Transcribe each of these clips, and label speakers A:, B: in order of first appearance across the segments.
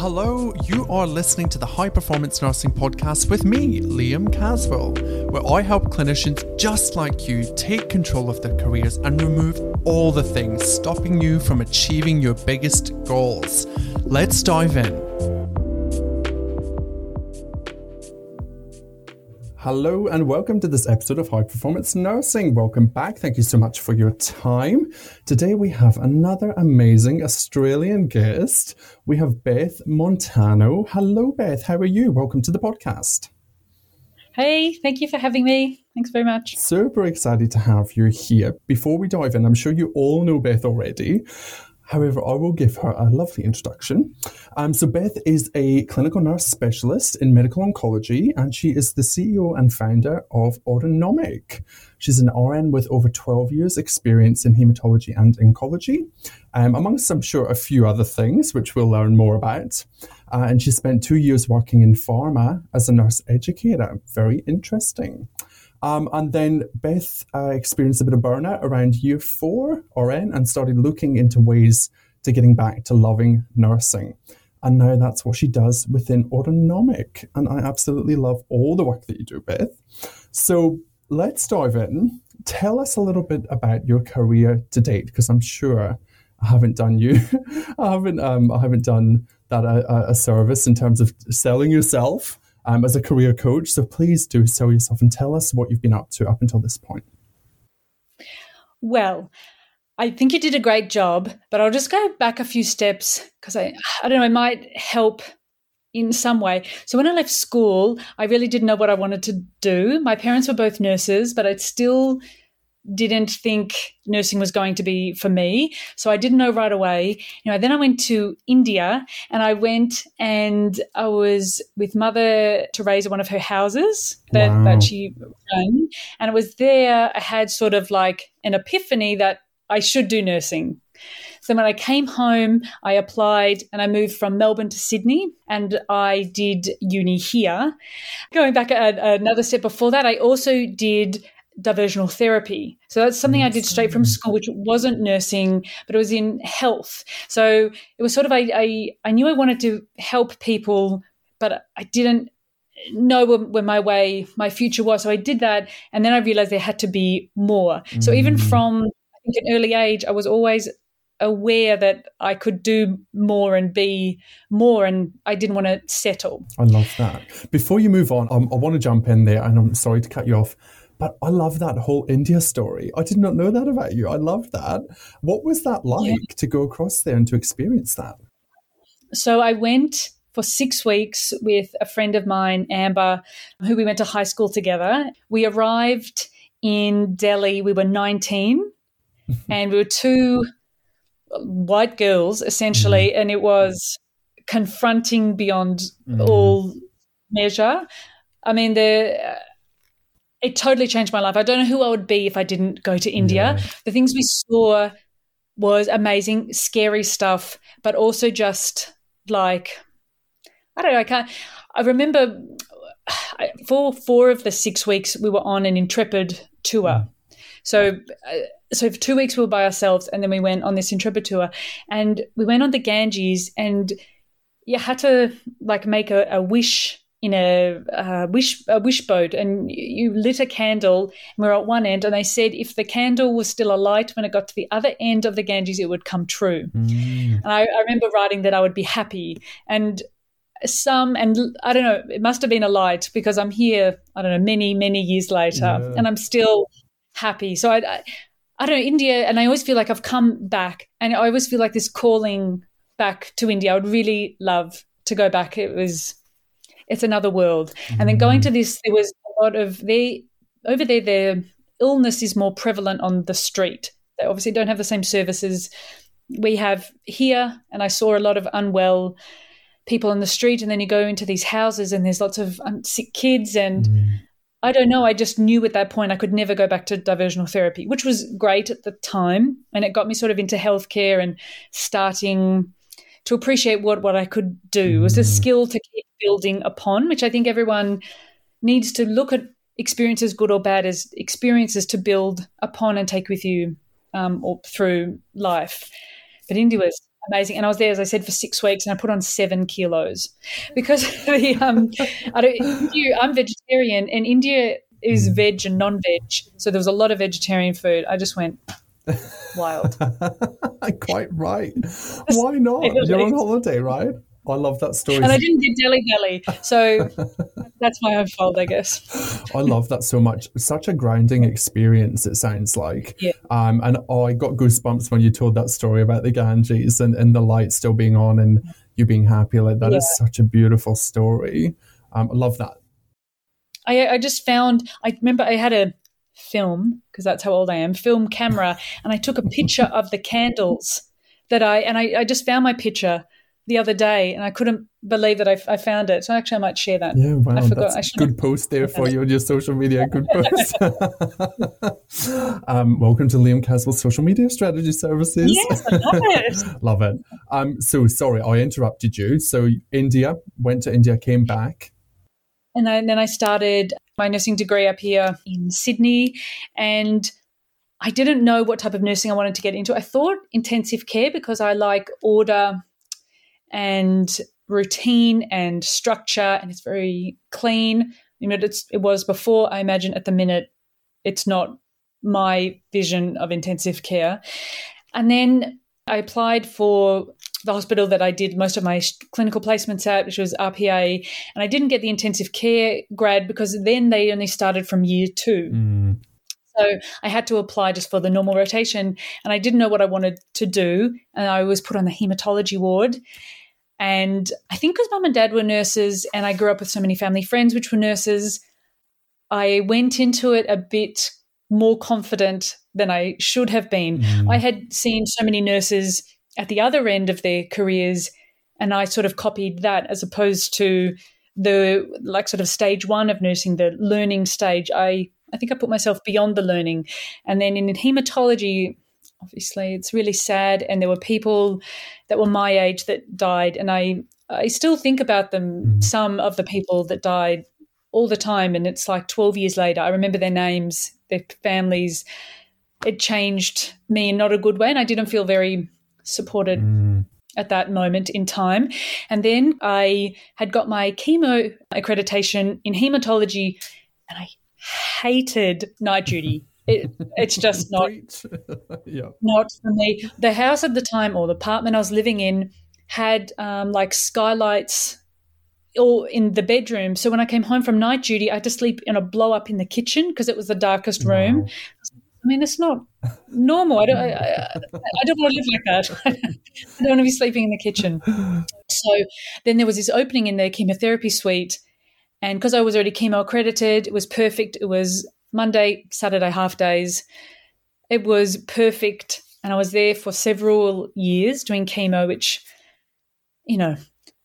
A: Hello, you are listening to the High Performance Nursing Podcast with me, Liam Caswell, where I help clinicians just like you take control of their careers and remove all the things stopping you from achieving your biggest goals. Let's dive in. Hello and welcome to this episode of High Performance Nursing. Welcome back. Thank you so much for your time. Today we have another amazing Australian guest. We have Beth Montano. Hello, Beth. How are you? Welcome to the podcast.
B: Hey, thank you for having me. Thanks very much.
A: Super excited to have you here. Before we dive in, I'm sure you all know Beth already. However, I will give her a lovely introduction. Um, so, Beth is a clinical nurse specialist in medical oncology, and she is the CEO and founder of Autonomic. She's an RN with over 12 years' experience in hematology and oncology, um, amongst, I'm sure, a few other things, which we'll learn more about. Uh, and she spent two years working in pharma as a nurse educator. Very interesting. Um, and then Beth uh, experienced a bit of burnout around year four RN and started looking into ways to getting back to loving nursing. And now that's what she does within Autonomic. And I absolutely love all the work that you do, Beth. So let's dive in. Tell us a little bit about your career to date, because I'm sure I haven't done you, I haven't, um, I haven't done that a, uh, a service in terms of selling yourself um, as a career coach. So please do sell yourself and tell us what you've been up to up until this point.
B: Well, I think you did a great job, but I'll just go back a few steps because I, I don't know, it might help in some way. So when I left school, I really didn't know what I wanted to do. My parents were both nurses, but I'd still didn't think nursing was going to be for me. So I didn't know right away. You know, then I went to India and I went and I was with Mother Teresa, one of her houses that, wow. that she ran. And it was there I had sort of like an epiphany that I should do nursing. So when I came home, I applied and I moved from Melbourne to Sydney and I did uni here. Going back a, another step before that, I also did diversional therapy. So that's something I did straight from school, which wasn't nursing, but it was in health. So it was sort of I I, I knew I wanted to help people, but I didn't know where, my way my future was. So I did that, and then I realized there had to be more. So even mm. from an early age, I was always aware that I could do more and be more, and I didn't want to settle.
A: I love that. Before you move on, um, I want to jump in there, and I'm sorry to cut you off. But I love that whole India story. I did not know that about you. I love that. What was that like yeah. to go across there and to experience that?
B: So I went for six weeks with a friend of mine, Amber, who we went to high school together. We arrived in Delhi, we were 19, and we were two white girls essentially, mm. and it was confronting beyond mm. all measure. I mean, the it totally changed my life. I don't know who I would be if I didn't go to India. Yeah. The things we saw was amazing, scary stuff, but also just like I don't know. I can't. I remember for four of the six weeks we were on an intrepid tour. Mm. So, uh, so for two weeks we were by ourselves, and then we went on this intrepid tour, and we went on the Ganges, and you had to like make a, a wish in a, uh, wish a wish boat and you lit a candle and we are at one end and they said if the candle was still alight when it got to the other end of the Ganges it would come true. Mm. and I, I, remember writing that I would be happy. And some and I don't know it must have been a light because I'm here I don't know many many years later yeah. and I'm still happy. So I, I I don't know India and I always feel like I've come back and I always feel like this calling back to India. I would really love to go back. It was it's another world. Mm. And then going to mm. this, there was a lot of they over there. Their illness is more prevalent on the street. They obviously don't have the same services we have here. And I saw a lot of unwell people on the street. And then you go into these houses, and there's lots of um, sick kids and. Mm. I don't know. I just knew at that point I could never go back to diversional therapy, which was great at the time. And it got me sort of into healthcare and starting to appreciate what, what I could do. It was a mm. skill to keep building upon, which I think everyone needs to look at experiences, good or bad, as experiences to build upon and take with you um, or through life. But India was amazing. And I was there, as I said, for six weeks, and I put on seven kilos because the, um, I don't. India, I'm vegetarian, and India is mm. veg and non-veg, so there was a lot of vegetarian food. I just went wild.
A: Quite right. Why not? You're on holiday, right? I love that story.
B: And I didn't do Delhi Belly, so that's my own fault, I guess.
A: I love that so much. Such a grounding experience, it sounds like.
B: Yeah.
A: Um, and oh, I got goosebumps when you told that story about the Ganges and, and the light still being on and you being happy. Like that yeah. is such a beautiful story. Um, I love that.
B: I, I just found, I remember I had a film, because that's how old I am, film camera, and I took a picture of the candles that I, and I, I just found my picture the other day, and I couldn't believe that I, I found it. So actually, I might share that.
A: Yeah, wow, I forgot. that's a good post there for you on your social media. Good post. um, welcome to Liam Caswell's social media strategy services.
B: Yes, I love it.
A: love it. Um, so sorry, I interrupted you. So India went to India, came back,
B: and, then I started my nursing degree up here in Sydney, and. I didn't know what type of nursing I wanted to get into. I thought intensive care because I like order and routine and structure, and it's very clean. You know, it was before. I imagine at the minute, it's not my vision of intensive care. And then I applied for the hospital that I did most of my clinical placements at, which was RPA, and I didn't get the intensive care grad because then they only started from year two. Mm. So I had to apply just for the normal rotation, and I didn't know what I wanted to do, and I was put on the hematology ward. And I think because mum and dad were nurses and I grew up with so many family friends which were nurses, I went into it a bit more confident than I should have been. Mm. I had seen so many nurses at the other end of their careers and I sort of copied that as opposed to the like sort of stage one of nursing, the learning stage. I I think I put myself beyond the learning. And then in hematology, obviously it's really sad and there were people that were my age that died and i i still think about them mm. some of the people that died all the time and it's like 12 years later i remember their names their families it changed me in not a good way and i didn't feel very supported mm. at that moment in time and then i had got my chemo accreditation in hematology and i hated night duty it, it's just not yeah. not for me. The house at the time or the apartment I was living in had um, like skylights all in the bedroom. So when I came home from night duty, I had to sleep in a blow up in the kitchen because it was the darkest room. Wow. I mean, it's not normal. I don't. I, I, don't want to live like that. I don't want to be sleeping in the kitchen. So then there was this opening in the chemotherapy suite, and because I was already chemo accredited, it was perfect. It was Monday, Saturday half days. It was perfect. And I was there for several years doing chemo, which, you know,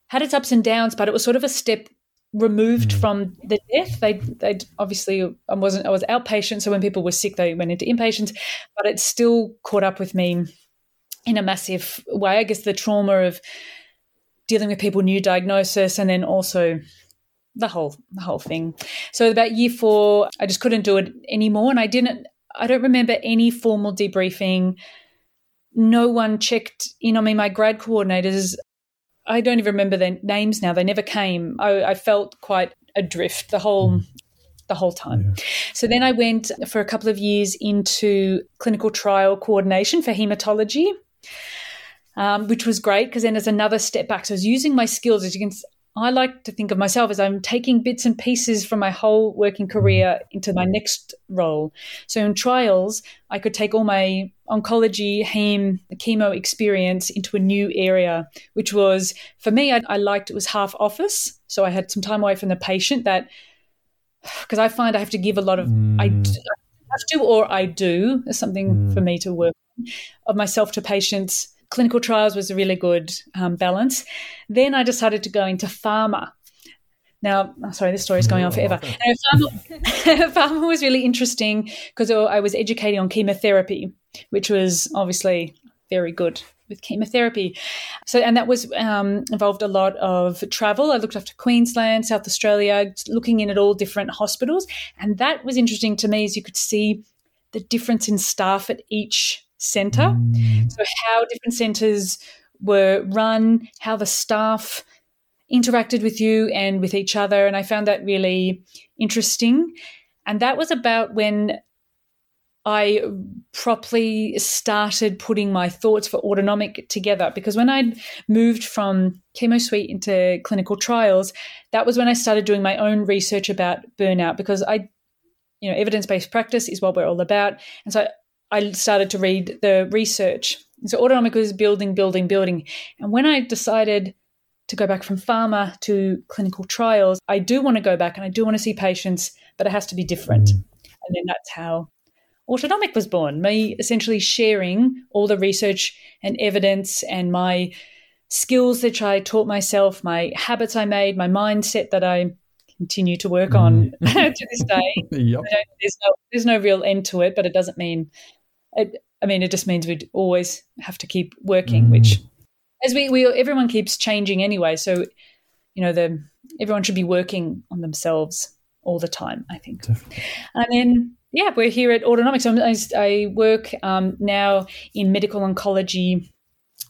B: had its ups and downs, but it was sort of a step removed mm. from the death. They they obviously I wasn't I was outpatient, so when people were sick, they went into inpatients, but it still caught up with me in a massive way. I guess the trauma of dealing with people new diagnosis and then also the whole the whole thing. So about year four, I just couldn't do it anymore, and I didn't. I don't remember any formal debriefing. No one checked in on me. My grad coordinators, I don't even remember their names now. They never came. I, I felt quite adrift the whole mm. the whole time. Yeah. So then I went for a couple of years into clinical trial coordination for hematology. Um, which was great because then there's another step back. So I was using my skills, as you can I like to think of myself as I'm taking bits and pieces from my whole working career into my next role. So in trials, I could take all my oncology, heme, chemo experience into a new area, which was for me, I, I liked it was half office. So I had some time away from the patient that, because I find I have to give a lot of, mm. I, I have to or I do. is something mm. for me to work on, of myself to patients clinical trials was a really good um, balance. Then I decided to go into pharma. Now, oh, sorry, this story is going on forever. pharma, pharma was really interesting because I was educating on chemotherapy, which was obviously very good with chemotherapy. So, and that was um, involved a lot of travel. I looked after Queensland, South Australia, looking in at all different hospitals, and that was interesting to me as you could see the difference in staff at each center. Mm. So, how different centers were run, how the staff interacted with you and with each other. And I found that really interesting. And that was about when I properly started putting my thoughts for autonomic together because when I moved from chemo suite into clinical trials, that was when I started doing my own research about burnout because I, you know, evidence based practice is what we're all about. And so I started to read the research. So autonomic was building, building, building. And when I decided to go back from pharma to clinical trials, I do want to go back and I do want to see patients, but it has to be different. Mm. And then that's how Autonomic was born, me essentially sharing all the research and evidence and my skills that I taught myself, my habits I made, my mindset that I continue to work on mm. to this day.
A: yep.
B: There's no there's no real end to it, but it doesn't mean it, I mean it just means we'd always have to keep working, mm. which as we, we everyone keeps changing anyway. So you know the everyone should be working on themselves all the time. I think, Definitely. and then yeah, we're here at Autonomics. I, I work um, now in medical oncology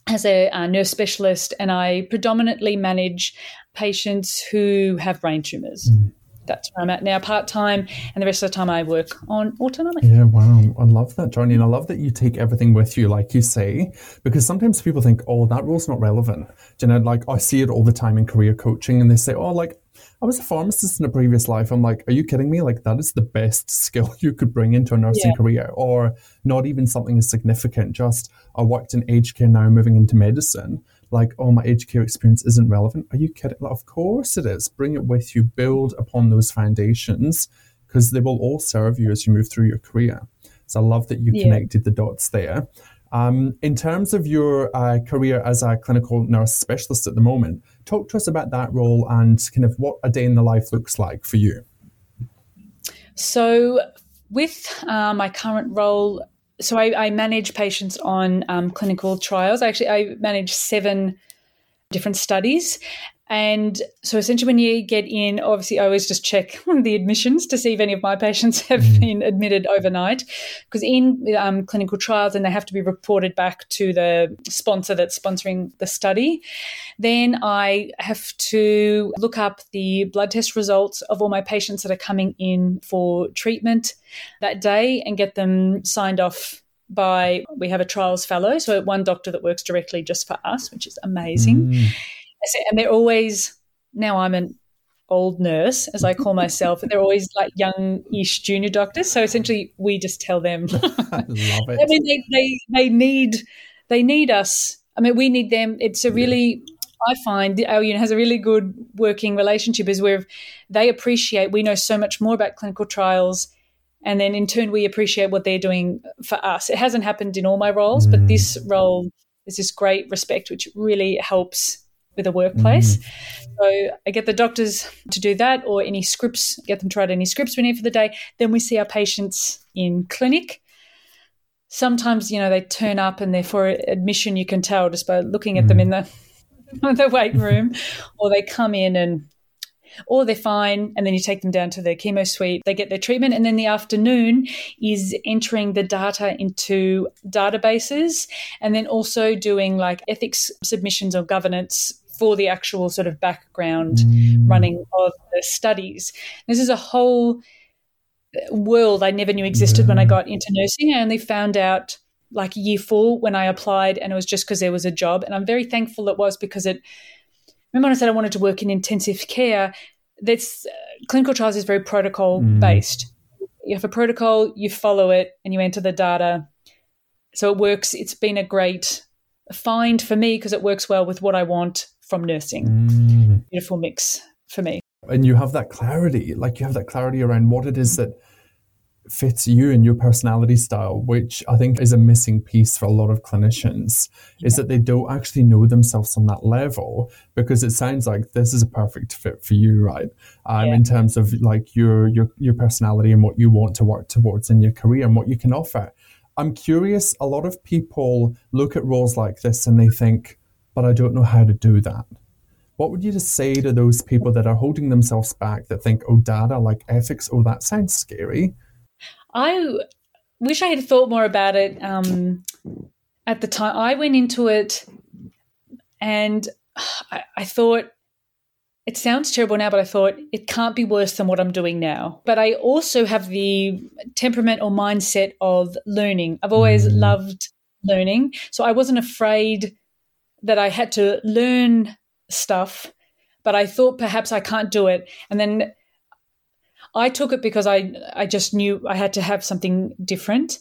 B: as a, a, nurse specialist, and I predominantly manage patients who have brain tumors. Mm. That's where I'm at now, part time, and the rest of the time I work on autonomic.
A: Yeah, wow, I love that, Johnny, and I love that you take everything with you, like you say, because sometimes people think, "Oh, that role's not relevant." Do you know, like I see it all the time in career coaching, and they say, "Oh, like I was a pharmacist in a previous life. I'm like, are you kidding me? Like, that is the best skill you could bring into a nursing yeah. career, or not even something as significant. Just, I worked in aged care now, moving into medicine. Like, oh, my aged care experience isn't relevant. Are you kidding? Like, of course it is. Bring it with you, build upon those foundations, because they will all serve you as you move through your career. So I love that you yeah. connected the dots there. Um, in terms of your uh, career as a clinical nurse specialist at the moment, talk to us about that role and kind of what a day in the life looks like for you.
B: So, with uh, my current role, so I, I manage patients on um, clinical trials. Actually, I manage seven different studies, and so essentially, when you get in, obviously, I always just check the admissions to see if any of my patients have mm. been admitted overnight. Because in um, clinical trials, and they have to be reported back to the sponsor that's sponsoring the study, then I have to look up the blood test results of all my patients that are coming in for treatment that day and get them signed off by we have a trials fellow so one doctor that works directly just for us which is amazing mm and they're always now I'm an old nurse, as I call myself. And they're always like young-ish junior doctors. So essentially, we just tell them.
A: I love it. I
B: mean, they, they they need they need us. I mean, we need them. It's a really I find our unit has a really good working relationship is where they appreciate we know so much more about clinical trials and then in turn we appreciate what they're doing for us. It hasn't happened in all my roles, mm. but this role is this great respect which really helps with a workplace. Mm. So I get the doctors to do that or any scripts, get them to write any scripts we need for the day. Then we see our patients in clinic. Sometimes, you know, they turn up and they're for admission, you can tell just by looking at mm. them in the the weight room, or they come in and or they're fine and then you take them down to the chemo suite they get their treatment and then the afternoon is entering the data into databases and then also doing like ethics submissions or governance for the actual sort of background mm. running of the studies. This is a whole world I never knew existed yeah. when I got into nursing. I only found out like year four when I applied, and it was just because there was a job. And I'm very thankful it was because it. Remember when I said I wanted to work in intensive care? That's uh, clinical trials is very protocol mm. based. You have a protocol, you follow it, and you enter the data. So it works. It's been a great find for me because it works well with what I want from nursing. Mm. Beautiful mix for me.
A: And you have that clarity, like you have that clarity around what it is that fits you and your personality style, which I think is a missing piece for a lot of clinicians, yeah. is that they don't actually know themselves on that level because it sounds like this is a perfect fit for you, right? Um, yeah. In terms of like your your your personality and what you want to work towards in your career and what you can offer. I'm curious. A lot of people look at roles like this and they think, but I don't know how to do that. What would you just say to those people that are holding themselves back that think, oh, data, like ethics, oh, that sounds scary?
B: I wish I had thought more about it um, at the time. I went into it And I, I thought, it sounds terrible now, but I thought it can't be worse than what I'm doing now. But I also have the temperament or mindset of learning. I've always mm. loved learning. So I wasn't afraid that I had to learn stuff, but I thought perhaps I can't do it. And then I took it because I, I just knew I had to have something different.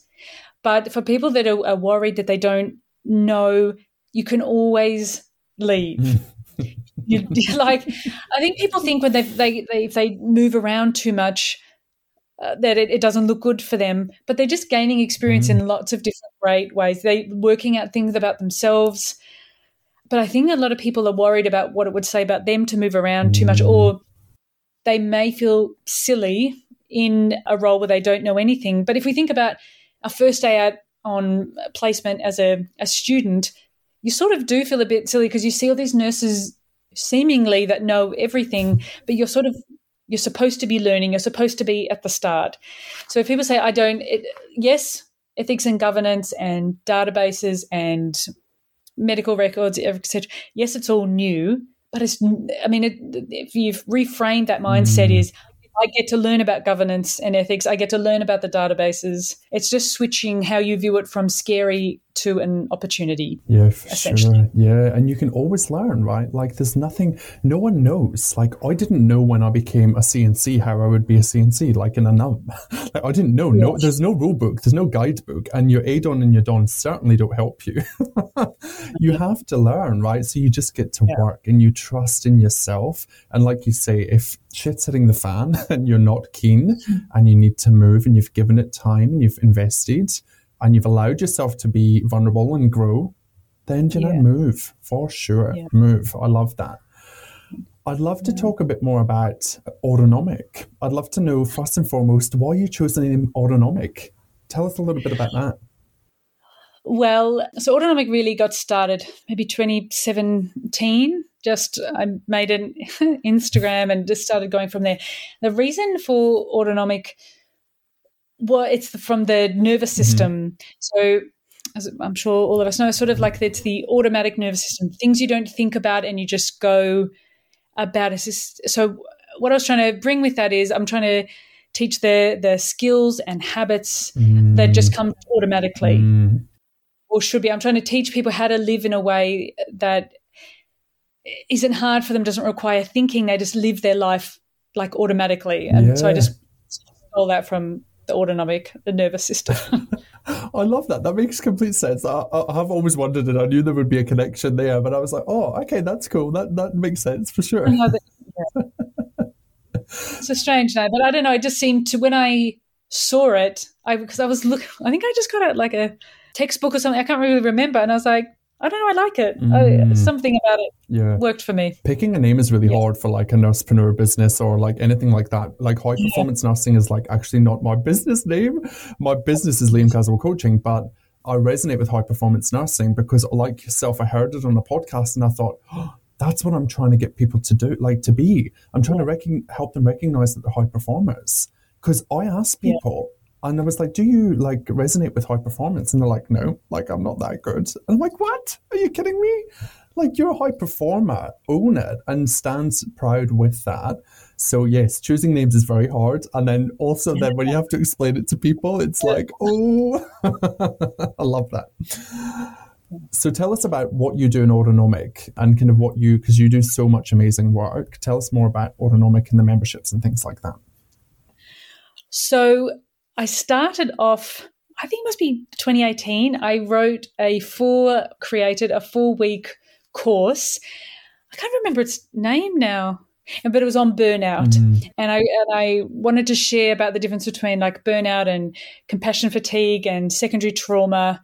B: But for people that are, are worried that they don't know, you can always leave. you, like, I think people think when they, they, they if they move around too much, uh, that it, it, doesn't look good for them. But they're just gaining experience mm. in lots of different great ways. They working out things about themselves. But I think a lot of people are worried about what it would say about them to move around mm. too much, or they may feel silly in a role where they don't know anything. But if we think about a first day out on placement as a, a student, you sort of do feel a bit silly because you see all these nurses seemingly that know everything, but you're sort of you're supposed to be learning. You're supposed to be at the start. So if people say, "I don't," it, yes, ethics and governance and databases and medical records, etc. Yes, it's all new, but it's. I mean, it, if you've reframed that mindset, mm. is I get to learn about governance and ethics. I get to learn about the databases. It's just switching how you view it from scary to an opportunity.
A: Yeah, essentially. Sure. Yeah, and you can always learn, right? Like there's nothing, no one knows. Like I didn't know when I became a CNC how I would be a CNC, like in a num. like I didn't know. No, there's no rule book, there's no guidebook, and your ADON and your DON certainly don't help you. you have to learn, right? So you just get to yeah. work and you trust in yourself. And like you say, if shit's hitting the fan and you're not keen mm-hmm. and you need to move and you've given it time and you've invested and you've allowed yourself to be vulnerable and grow, then you know, yeah. move for sure. Yeah. Move. I love that. I'd love to talk a bit more about autonomic. I'd love to know first and foremost why you chose the name autonomic. Tell us a little bit about that.
B: Well, so autonomic really got started maybe 2017. Just I made an Instagram and just started going from there. The reason for autonomic well, it's from the nervous mm-hmm. system. Mm-hmm. So as I'm sure all of us know, sort of like it's the automatic nervous system, things you don't think about and you just go about it. So what I was trying to bring with that is I'm trying to teach the the skills and habits mm. that just come automatically mm. or should be. I'm trying to teach people how to live in a way that isn't hard for them, doesn't require thinking. They just live their life like automatically. And yeah. so I just all that from the autonomic, the nervous system.
A: I love that. That makes complete sense. I, I, have always wondered, and I knew there would be a connection there, but I was like, oh, okay, that's cool. That that makes sense for sure. That,
B: yeah. it's a strange name, but I don't know. It just seemed to when I saw it, I because I was looking. I think I just got it like a textbook or something. I can't really remember, and I was like, I don't know. I like it. Mm. I, something about it yeah. worked for me.
A: Picking a name is really yeah. hard for like a nursepreneur business or like anything like that. Like high performance yeah. nursing is like actually not my business name. My business is Liam Caswell Coaching, but I resonate with high performance nursing because, like yourself, I heard it on a podcast and I thought, oh, that's what I'm trying to get people to do, like to be. I'm trying to rec- help them recognize that they're high performers. Because I ask people, and I was like, Do you like resonate with high performance? And they're like, No, like I'm not that good. And I'm like, What? Are you kidding me? Like you're a high performer, own it and stand proud with that. So yes, choosing names is very hard. And then also then when you have to explain it to people, it's like, oh I love that. So tell us about what you do in Autonomic and kind of what you because you do so much amazing work. Tell us more about Autonomic and the memberships and things like that.
B: So I started off, I think it must be 2018. I wrote a four, created a four week course. I can't remember its name now, but it was on burnout. Mm. And I and I wanted to share about the difference between like burnout and compassion fatigue and secondary trauma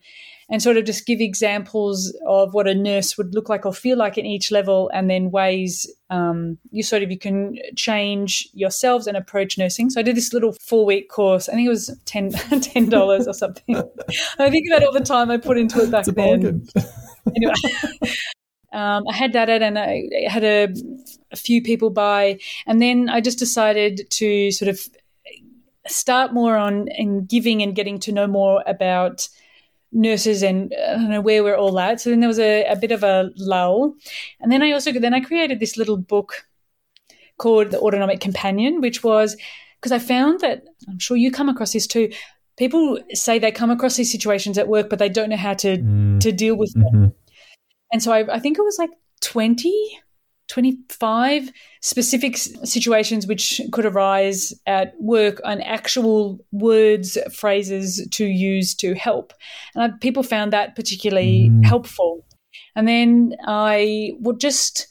B: and sort of just give examples of what a nurse would look like or feel like in each level, and then ways um, you sort of you can change yourselves and approach nursing. So I did this little four week course. I think it was ten dollars or something. I think about all the time I put into it back then. anyway. Um, I had that and I had a, a few people buy, and then I just decided to sort of start more on in giving and getting to know more about nurses and I don't know where we're all at. So then there was a, a bit of a lull. And then I also, then I created this little book called The Autonomic Companion, which was because I found that I'm sure you come across this too. People say they come across these situations at work, but they don't know how to mm. to deal with them. Mm-hmm. And so I, I think it was like 20 25 specific situations which could arise at work and actual words, phrases to use to help. And I, people found that particularly mm. helpful. And then I would just,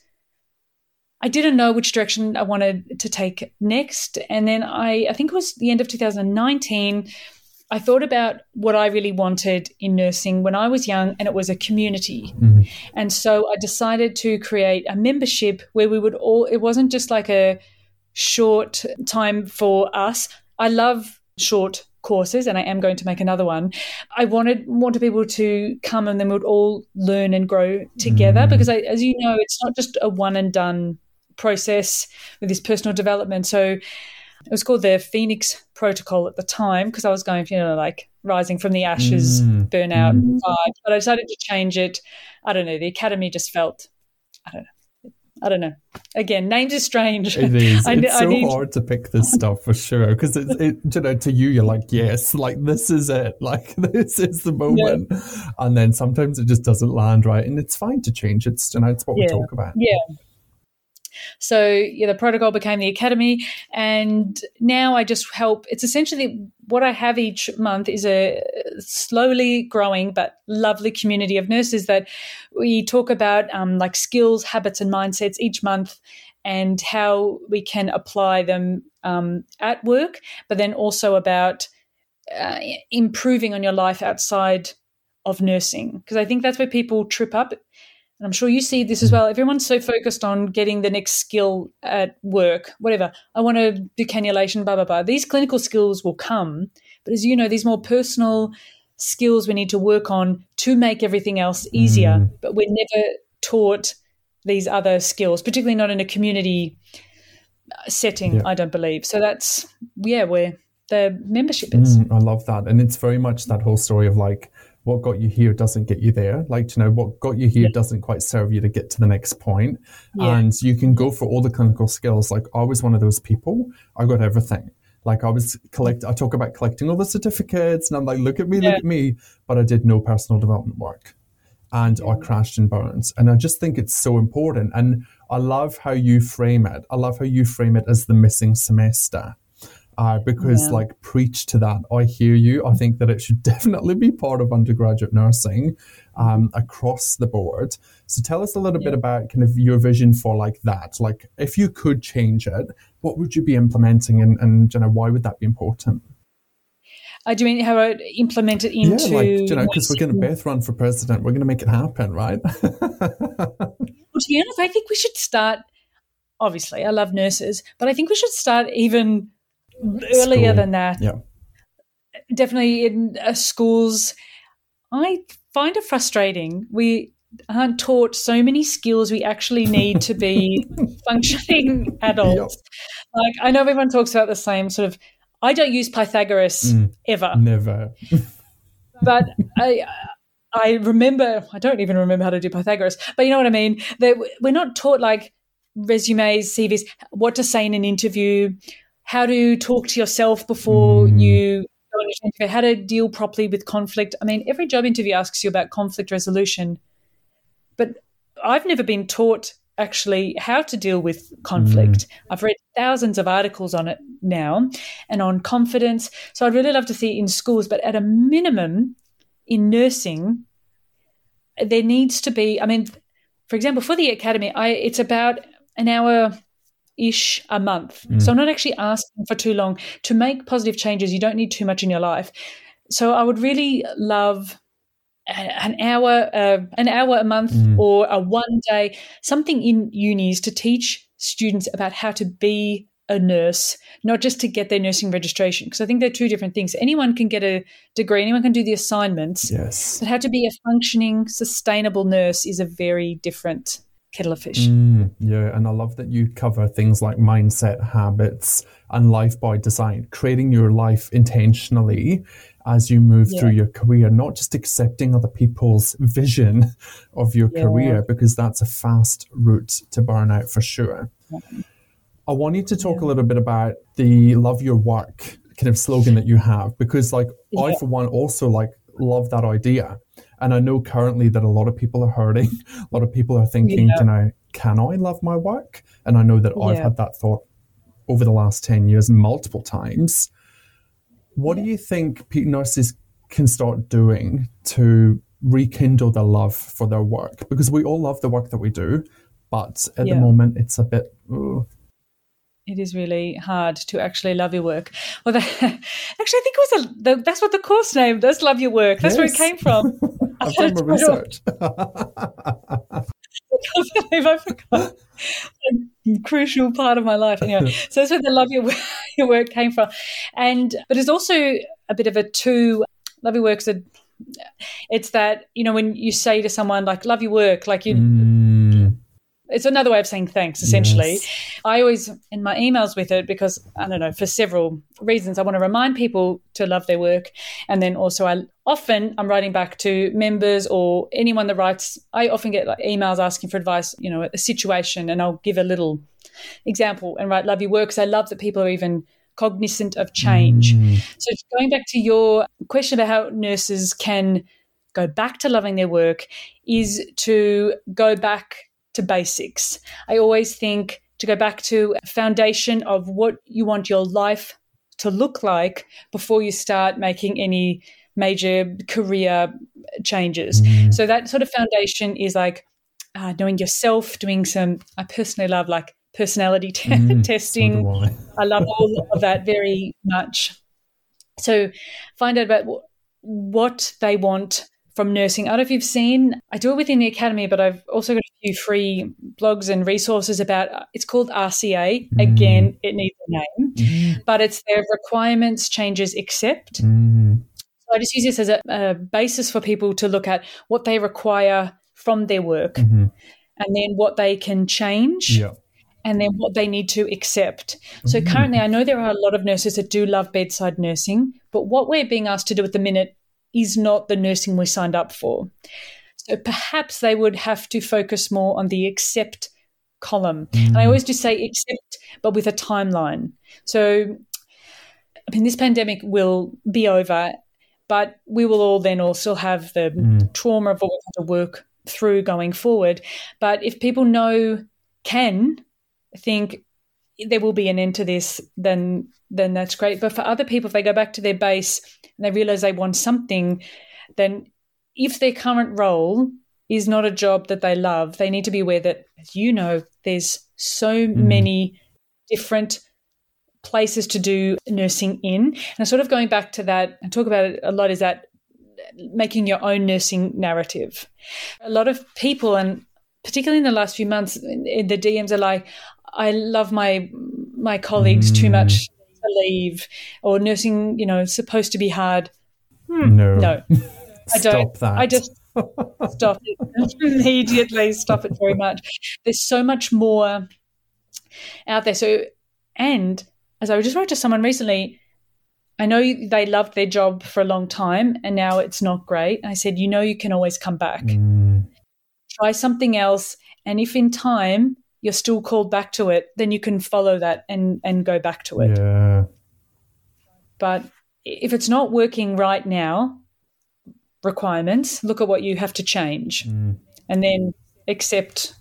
B: I didn't know which direction I wanted to take next. And then I, I think it was the end of 2019 I thought about what I really wanted in nursing when I was young, and it was a community. Mm-hmm. And so I decided to create a membership where we would all, it wasn't just like a short time for us. I love short courses and I am going to make another one. I wanted wanted people to come and then we'd all learn and grow together mm. because I, as you know it's not just a one and done process with this personal development. So it was called the Phoenix Protocol at the time because I was going, you know, like rising from the ashes, mm. burnout mm. vibe. But I decided to change it. I don't know. The academy just felt, I don't know. I don't know. Again, names are strange.
A: It is. I, it's I so need... hard to pick this stuff for sure because it's, it, you know, to you, you're like, yes, like this is it. Like this is the moment. Yeah. And then sometimes it just doesn't land right. And it's fine to change. It's, you know, it's what
B: yeah.
A: we talk about.
B: Yeah. So yeah, the protocol became the academy, and now I just help. It's essentially what I have each month is a slowly growing but lovely community of nurses that we talk about um, like skills, habits, and mindsets each month, and how we can apply them um, at work, but then also about uh, improving on your life outside of nursing because I think that's where people trip up and I'm sure you see this as well. Everyone's so focused on getting the next skill at work, whatever. I want to do cannulation, blah, blah, blah. These clinical skills will come. But as you know, these more personal skills we need to work on to make everything else easier. Mm. But we're never taught these other skills, particularly not in a community setting, yeah. I don't believe. So that's, yeah, where the membership is.
A: Mm, I love that. And it's very much that whole story of like, what got you here doesn't get you there. Like, you know, what got you here yeah. doesn't quite serve you to get to the next point. Yeah. And you can go for all the clinical skills. Like, I was one of those people. I got everything. Like, I was collect. I talk about collecting all the certificates, and I'm like, look at me, yeah. look at me. But I did no personal development work, and I crashed and burned. And I just think it's so important. And I love how you frame it. I love how you frame it as the missing semester uh, because yeah. like preach to that. I hear you. I think that it should definitely be part of undergraduate nursing um, across the board. So tell us a little yeah. bit about kind of your vision for like that. Like if you could change it, what would you be implementing and, and you know, why would that be important?
B: I do you mean how I implement it into?
A: Yeah, like you know, because we're going to both run for president, we're going to make it happen, right? well,
B: to be honest, I think we should start. Obviously, I love nurses, but I think we should start even earlier than that.
A: Yeah.
B: Definitely in uh, schools. I find it frustrating. We aren't taught so many skills we actually need to be functioning adults. Yep. Like I know everyone talks about the same sort of I don't use Pythagoras mm, ever.
A: Never.
B: but I I remember I don't even remember how to do Pythagoras, but you know what I mean? That we're not taught like resumes, CVs, what to say in an interview, how to talk to yourself before mm. you go into interview, how to deal properly with conflict. I mean, every job interview asks you about conflict resolution, but I've never been taught actually how to deal with conflict. Mm. I've read thousands of articles on it now and on confidence. So I'd really love to see it in schools, but at a minimum, in nursing, there needs to be, I mean, for example, for the academy, I, it's about an hour ish a month. Mm. So I'm not actually asking for too long. To make positive changes, you don't need too much in your life. So I would really love an hour, uh, an hour a month, mm. or a one day, something in unis to teach students about how to be a nurse, not just to get their nursing registration, because I think they're two different things. Anyone can get a degree, anyone can do the assignments.
A: Yes.
B: But how to be a functioning, sustainable nurse is a very different kettle of fish.
A: Mm, yeah, and I love that you cover things like mindset, habits, and life by design, creating your life intentionally as you move yeah. through your career, not just accepting other people's vision of your yeah. career, because that's a fast route to burnout for sure. I want you to talk a little bit about the love your work kind of slogan that you have, because like I, for one, also like love that idea. And I know currently that a lot of people are hurting. A lot of people are thinking, can I can I love my work? And I know that I've had that thought over the last 10 years multiple times. What do you think nurses can start doing to rekindle the love for their work? Because we all love the work that we do, but at yeah. the moment it's a bit.
B: It is really hard to actually love your work. Well, that, actually, I think it was a, the, that's what the course name does. Love your work. That's yes. where it came from.
A: I've done my research.
B: I believe I forgot a crucial part of my life. Anyway, so that's where the love your work, your work came from, and but it's also a bit of a two. Love your work's a. It's that you know when you say to someone like "love your work," like you. Mm it's another way of saying thanks essentially yes. i always in my emails with it because i don't know for several reasons i want to remind people to love their work and then also i often i'm writing back to members or anyone that writes i often get like emails asking for advice you know a situation and i'll give a little example and write love your work because i love that people are even cognizant of change mm. so going back to your question about how nurses can go back to loving their work is to go back to basics. I always think to go back to a foundation of what you want your life to look like before you start making any major career changes. Mm. So that sort of foundation is like uh, knowing yourself, doing some. I personally love like personality mm, testing. So I. I love all of that very much. So find out about what they want from nursing. I don't know if you've seen, I do it within the academy, but I've also got a few free blogs and resources about it's called RCA. Mm. Again, it needs a name, mm. but it's their requirements changes accept. Mm. So I just use this as a, a, basis for people to look at what they require from their work mm-hmm. and then what they can change.
A: Yeah
B: and then what they need to accept. So mm. currently, I know there are a lot of nurses that do love bedside nursing, but what we're being asked to do at the minute is not the nursing we signed up for. So perhaps they would have to focus more on the accept column. Mm. And I always just say accept, but with a timeline. So, I mean, this pandemic will be over, but we will all then also have the mm. trauma of what we have to work through going forward. But if people know, can think there will be an end to this, then then that's great. But for other people, if they go back to their base and they realize they want something, then if their current role is not a job that they love, they need to be aware that, as you know, there's so mm. many different places to do nursing in. And sort of going back to that and talk about it a lot is that making your own nursing narrative. A lot of people, and particularly in the last few months, in the DMs are like, I love my my colleagues mm. too much to leave, or nursing, you know, supposed to be hard.
A: Hmm, no,
B: no, I don't.
A: That.
B: I just stop it immediately. Stop it very much. There's so much more out there. So, and as I just wrote to someone recently, I know they loved their job for a long time and now it's not great. I said, you know, you can always come back. Mm. Try something else. And if in time you're still called back to it, then you can follow that and and go back to it.
A: Yeah.
B: But if it's not working right now, requirements, look at what you have to change, mm. and then accept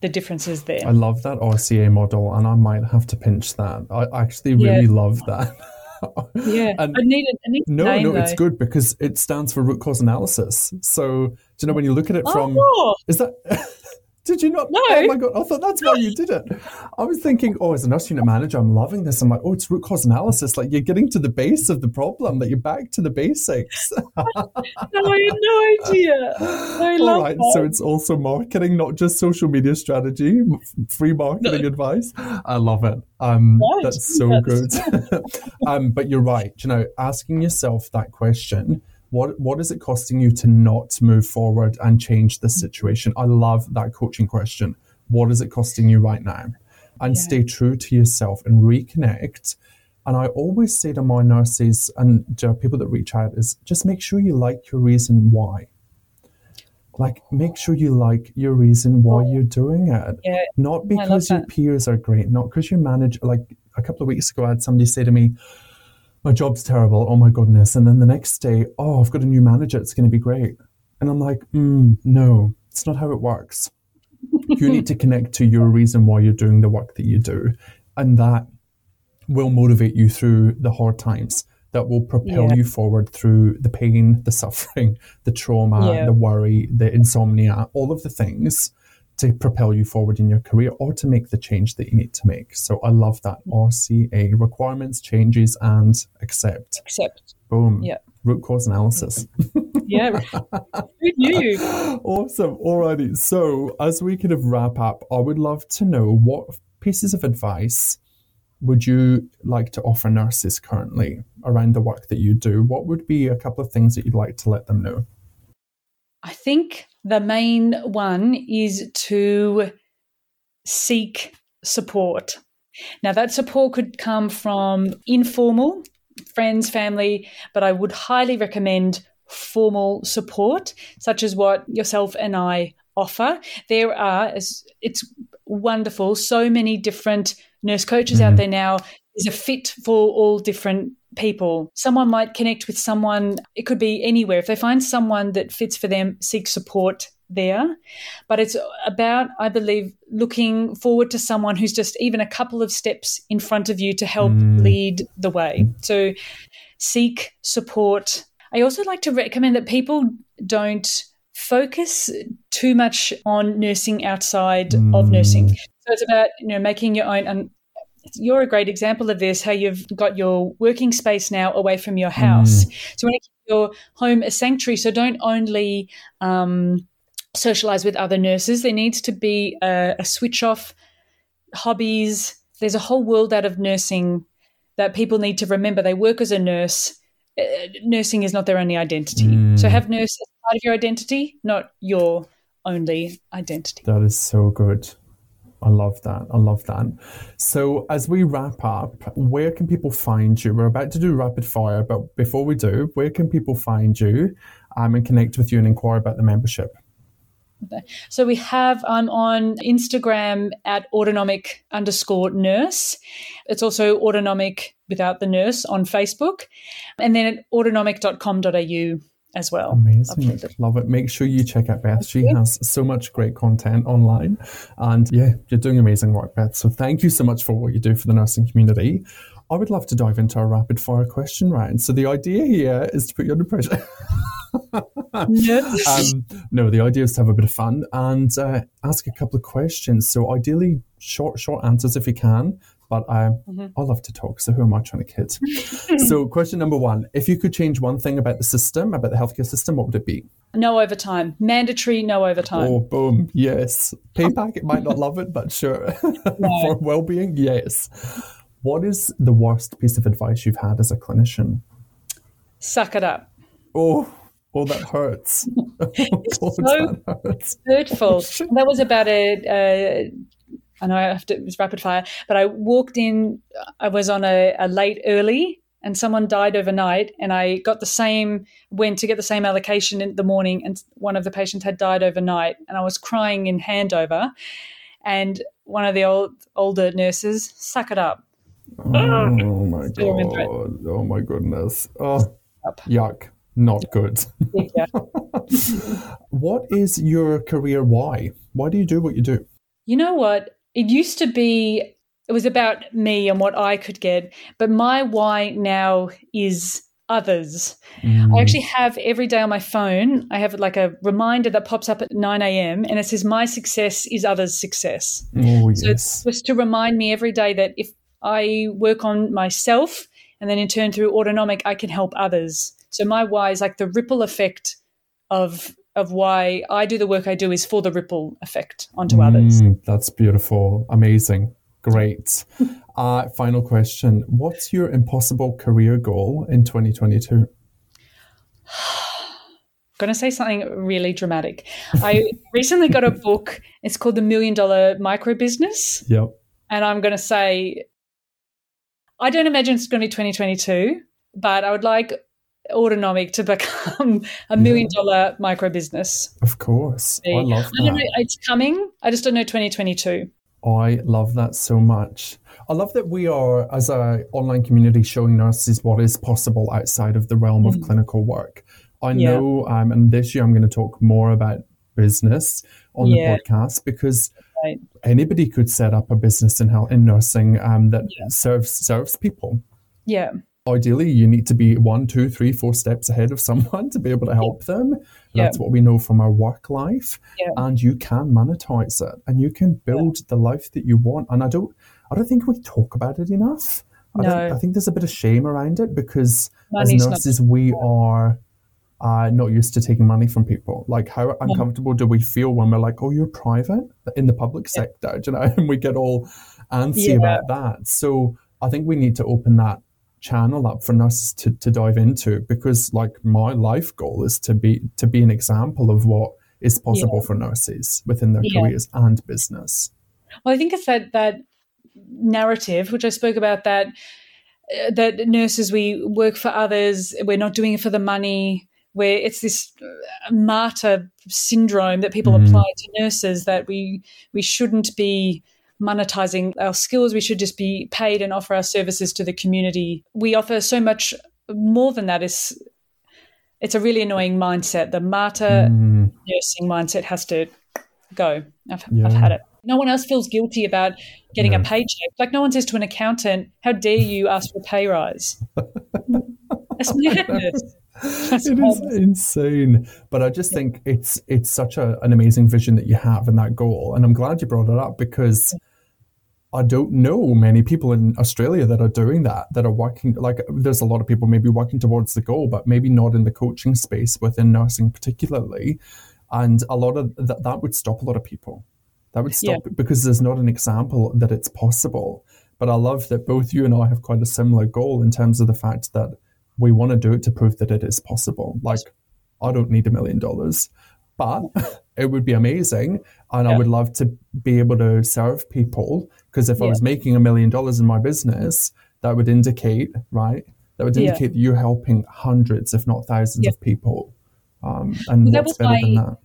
B: the differences there.
A: I love that RCA model, and I might have to pinch that. I actually really yeah. love that.
B: yeah, and I need it. I need
A: no,
B: name,
A: no,
B: though.
A: it's good because it stands for root cause analysis. So, do you know when you look at it from?
B: Oh.
A: Is that? Did you not?
B: No.
A: Oh my god! I thought that's why you did it. I was thinking, oh, as a nurse unit manager, I'm loving this. I'm like, oh, it's root cause analysis. Like you're getting to the base of the problem. That you're back to the basics.
B: no, I had no idea. I
A: All right, that. so it's also marketing, not just social media strategy. Free marketing no. advice. I love it. Um, right. that's so that's... good. um, but you're right. You know, asking yourself that question what what is it costing you to not move forward and change the situation? I love that coaching question. What is it costing you right now? And yeah. stay true to yourself and reconnect And I always say to my nurses and to people that reach out is just make sure you like your reason why. Like, make sure you like your reason why you're doing it.
B: Yeah,
A: not because your peers are great, not because you manage. Like a couple of weeks ago, I had somebody say to me, My job's terrible. Oh my goodness. And then the next day, Oh, I've got a new manager. It's going to be great. And I'm like, mm, No, it's not how it works. you need to connect to your reason why you're doing the work that you do. And that will motivate you through the hard times that will propel yeah. you forward through the pain, the suffering, the trauma, yeah. the worry, the insomnia, all of the things to propel you forward in your career or to make the change that you need to make. So I love that RCA requirements, changes, and accept.
B: Accept.
A: Boom. Yeah. Root cause analysis.
B: yeah. Who knew?
A: Awesome. Alrighty. So as we kind of wrap up, I would love to know what pieces of advice would you like to offer nurses currently around the work that you do? What would be a couple of things that you'd like to let them know?
B: I think the main one is to seek support. Now, that support could come from informal friends, family, but I would highly recommend formal support, such as what yourself and I offer. There are, it's wonderful, so many different nurse coaches mm. out there now is a fit for all different people. Someone might connect with someone, it could be anywhere. If they find someone that fits for them, seek support there. But it's about, I believe, looking forward to someone who's just even a couple of steps in front of you to help mm. lead the way. So seek support. I also like to recommend that people don't focus too much on nursing outside mm. of nursing. So it's about you know making your own. You're a great example of this. How you've got your working space now away from your house. Mm. So you want to keep your home a sanctuary. So don't only um, socialize with other nurses. There needs to be a, a switch off. Hobbies. There's a whole world out of nursing that people need to remember. They work as a nurse. Uh, nursing is not their only identity. Mm. So have nurse as part of your identity, not your only identity.
A: That is so good. I love that. I love that. So, as we wrap up, where can people find you? We're about to do rapid fire, but before we do, where can people find you um, and connect with you and inquire about the membership?
B: So we have, I'm on Instagram at autonomic underscore nurse. It's also autonomic without the nurse on Facebook. And then at autonomic.com.au as well.
A: Amazing. Love it. Make sure you check out Beth. She has so much great content online. And yeah, you're doing amazing work, Beth. So thank you so much for what you do for the nursing community. I would love to dive into our rapid fire question round. So the idea here is to put you under pressure.
B: yes.
A: Um, no, the idea is to have a bit of fun and uh, ask a couple of questions. So ideally, short, short answers if you can. But I, mm-hmm. I love to talk. So who am I trying to kid? so question number one: If you could change one thing about the system, about the healthcare system, what would it be?
B: No overtime. Mandatory. No overtime.
A: Oh, boom. Yes. Payback. it might not love it, but sure. No. For well-being, yes. What is the worst piece of advice you've had as a clinician?
B: Suck it up.
A: Oh, oh, that hurts.
B: it's oh, God, so that hurts. hurtful. that was about a, a I know I have to, it was rapid fire, but I walked in, I was on a, a late early and someone died overnight and I got the same, went to get the same allocation in the morning and one of the patients had died overnight and I was crying in handover and one of the old older nurses, suck it up.
A: Oh my god! Oh my goodness! Oh, yuck! Not good. what is your career? Why? Why do you do what you do?
B: You know what? It used to be. It was about me and what I could get, but my why now is others. Mm. I actually have every day on my phone, I have like a reminder that pops up at 9 a.m. and it says, My success is others' success.
A: Oh,
B: yes. So it's just to remind me every day that if I work on myself and then in turn through autonomic, I can help others. So my why is like the ripple effect of of why I do the work I do is for the ripple effect onto mm, others.
A: That's beautiful. Amazing. Great. uh, final question. What's your impossible career goal in 2022? I'm
B: going to say something really dramatic. I recently got a book. It's called The Million Dollar Micro Business.
A: Yep.
B: And I'm going to say I don't imagine it's going to be 2022, but I would like Autonomic to become a million dollar micro business.
A: Of course. I love that.
B: I know, it's coming. I just don't know 2022.
A: I love that so much. I love that we are, as an online community, showing nurses what is possible outside of the realm of mm. clinical work. I yeah. know, um, and this year I'm going to talk more about business on yeah. the podcast because right. anybody could set up a business in health in nursing um, that yeah. serves serves people.
B: Yeah
A: ideally you need to be one two three four steps ahead of someone to be able to help them yeah. that's what we know from our work life yeah. and you can monetize it and you can build yeah. the life that you want and i don't i don't think we talk about it enough no. I, I think there's a bit of shame around it because Money's as nurses not- we are uh, not used to taking money from people. Like, how uncomfortable do we feel when we're like, "Oh, you're private in the public sector," you know, and we get all antsy about that. So, I think we need to open that channel up for nurses to, to dive into because like my life goal is to be to be an example of what is possible yeah. for nurses within their yeah. careers and business
B: well i think it's that that narrative which i spoke about that uh, that nurses we work for others we're not doing it for the money where it's this uh, martyr syndrome that people mm. apply to nurses that we we shouldn't be monetizing our skills. We should just be paid and offer our services to the community. We offer so much more than that. Is it's a really annoying mindset. The martyr mm. nursing mindset has to go. I've, yeah. I've, had it. No one else feels guilty about getting a paycheck. Like no one says to an accountant, "How dare you ask for a pay rise?" That's madness.
A: it is insane but i just think it's it's such a, an amazing vision that you have and that goal and i'm glad you brought it up because I don't know many people in Australia that are doing that, that are working. Like, there's a lot of people maybe working towards the goal, but maybe not in the coaching space within nursing, particularly. And a lot of th- that would stop a lot of people. That would stop yeah. because there's not an example that it's possible. But I love that both you and I have quite a similar goal in terms of the fact that we want to do it to prove that it is possible. Like, I don't need a million dollars, but it would be amazing. And yeah. I would love to be able to serve people because if yeah. I was making a million dollars in my business, that would indicate, right? That would indicate yeah. that you're helping hundreds, if not thousands, of people. Um, and well, what's better my, than that?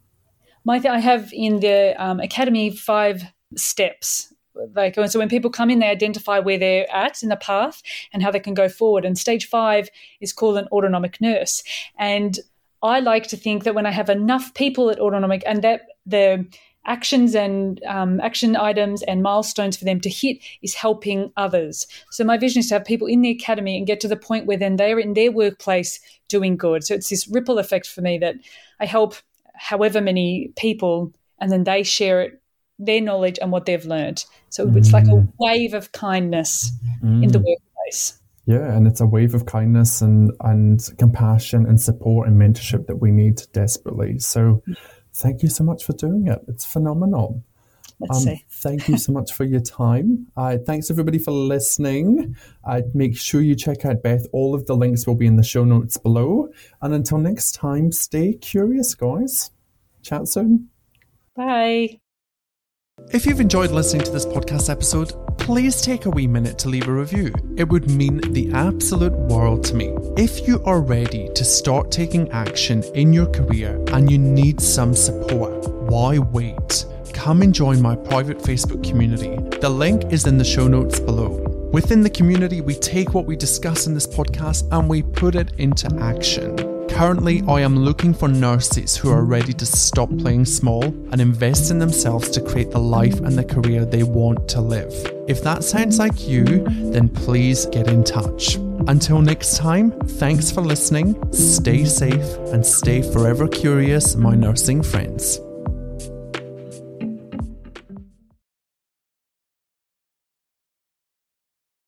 B: My th- I have in the um, academy five steps like so when people come in they identify where they're at in the path and how they can go forward and stage five is called an autonomic nurse and i like to think that when i have enough people at autonomic and that the actions and um, action items and milestones for them to hit is helping others. So my vision is to have people in the academy and get to the point where then they're in their workplace doing good. So it's this ripple effect for me that I help however many people and then they share it their knowledge and what they've learned. So mm. it's like a mm. wave of kindness mm. in the mm. workplace.
A: Yeah, and it's a wave of kindness and and compassion and support and mentorship that we need desperately. So mm thank you so much for doing it. It's phenomenal.
B: Let's um, see.
A: thank you so much for your time. Uh, thanks everybody for listening. Uh, make sure you check out Beth. All of the links will be in the show notes below. And until next time, stay curious, guys. Chat soon.
B: Bye.
A: If you've enjoyed listening to this podcast episode, please take a wee minute to leave a review. It would mean the absolute world to me. If you are ready to start taking action in your career and you need some support, why wait? Come and join my private Facebook community. The link is in the show notes below. Within the community, we take what we discuss in this podcast and we put it into action. Currently, I am looking for nurses who are ready to stop playing small and invest in themselves to create the life and the career they want to live. If that sounds like you, then please get in touch. Until next time, thanks for listening, stay safe, and stay forever curious, my nursing friends.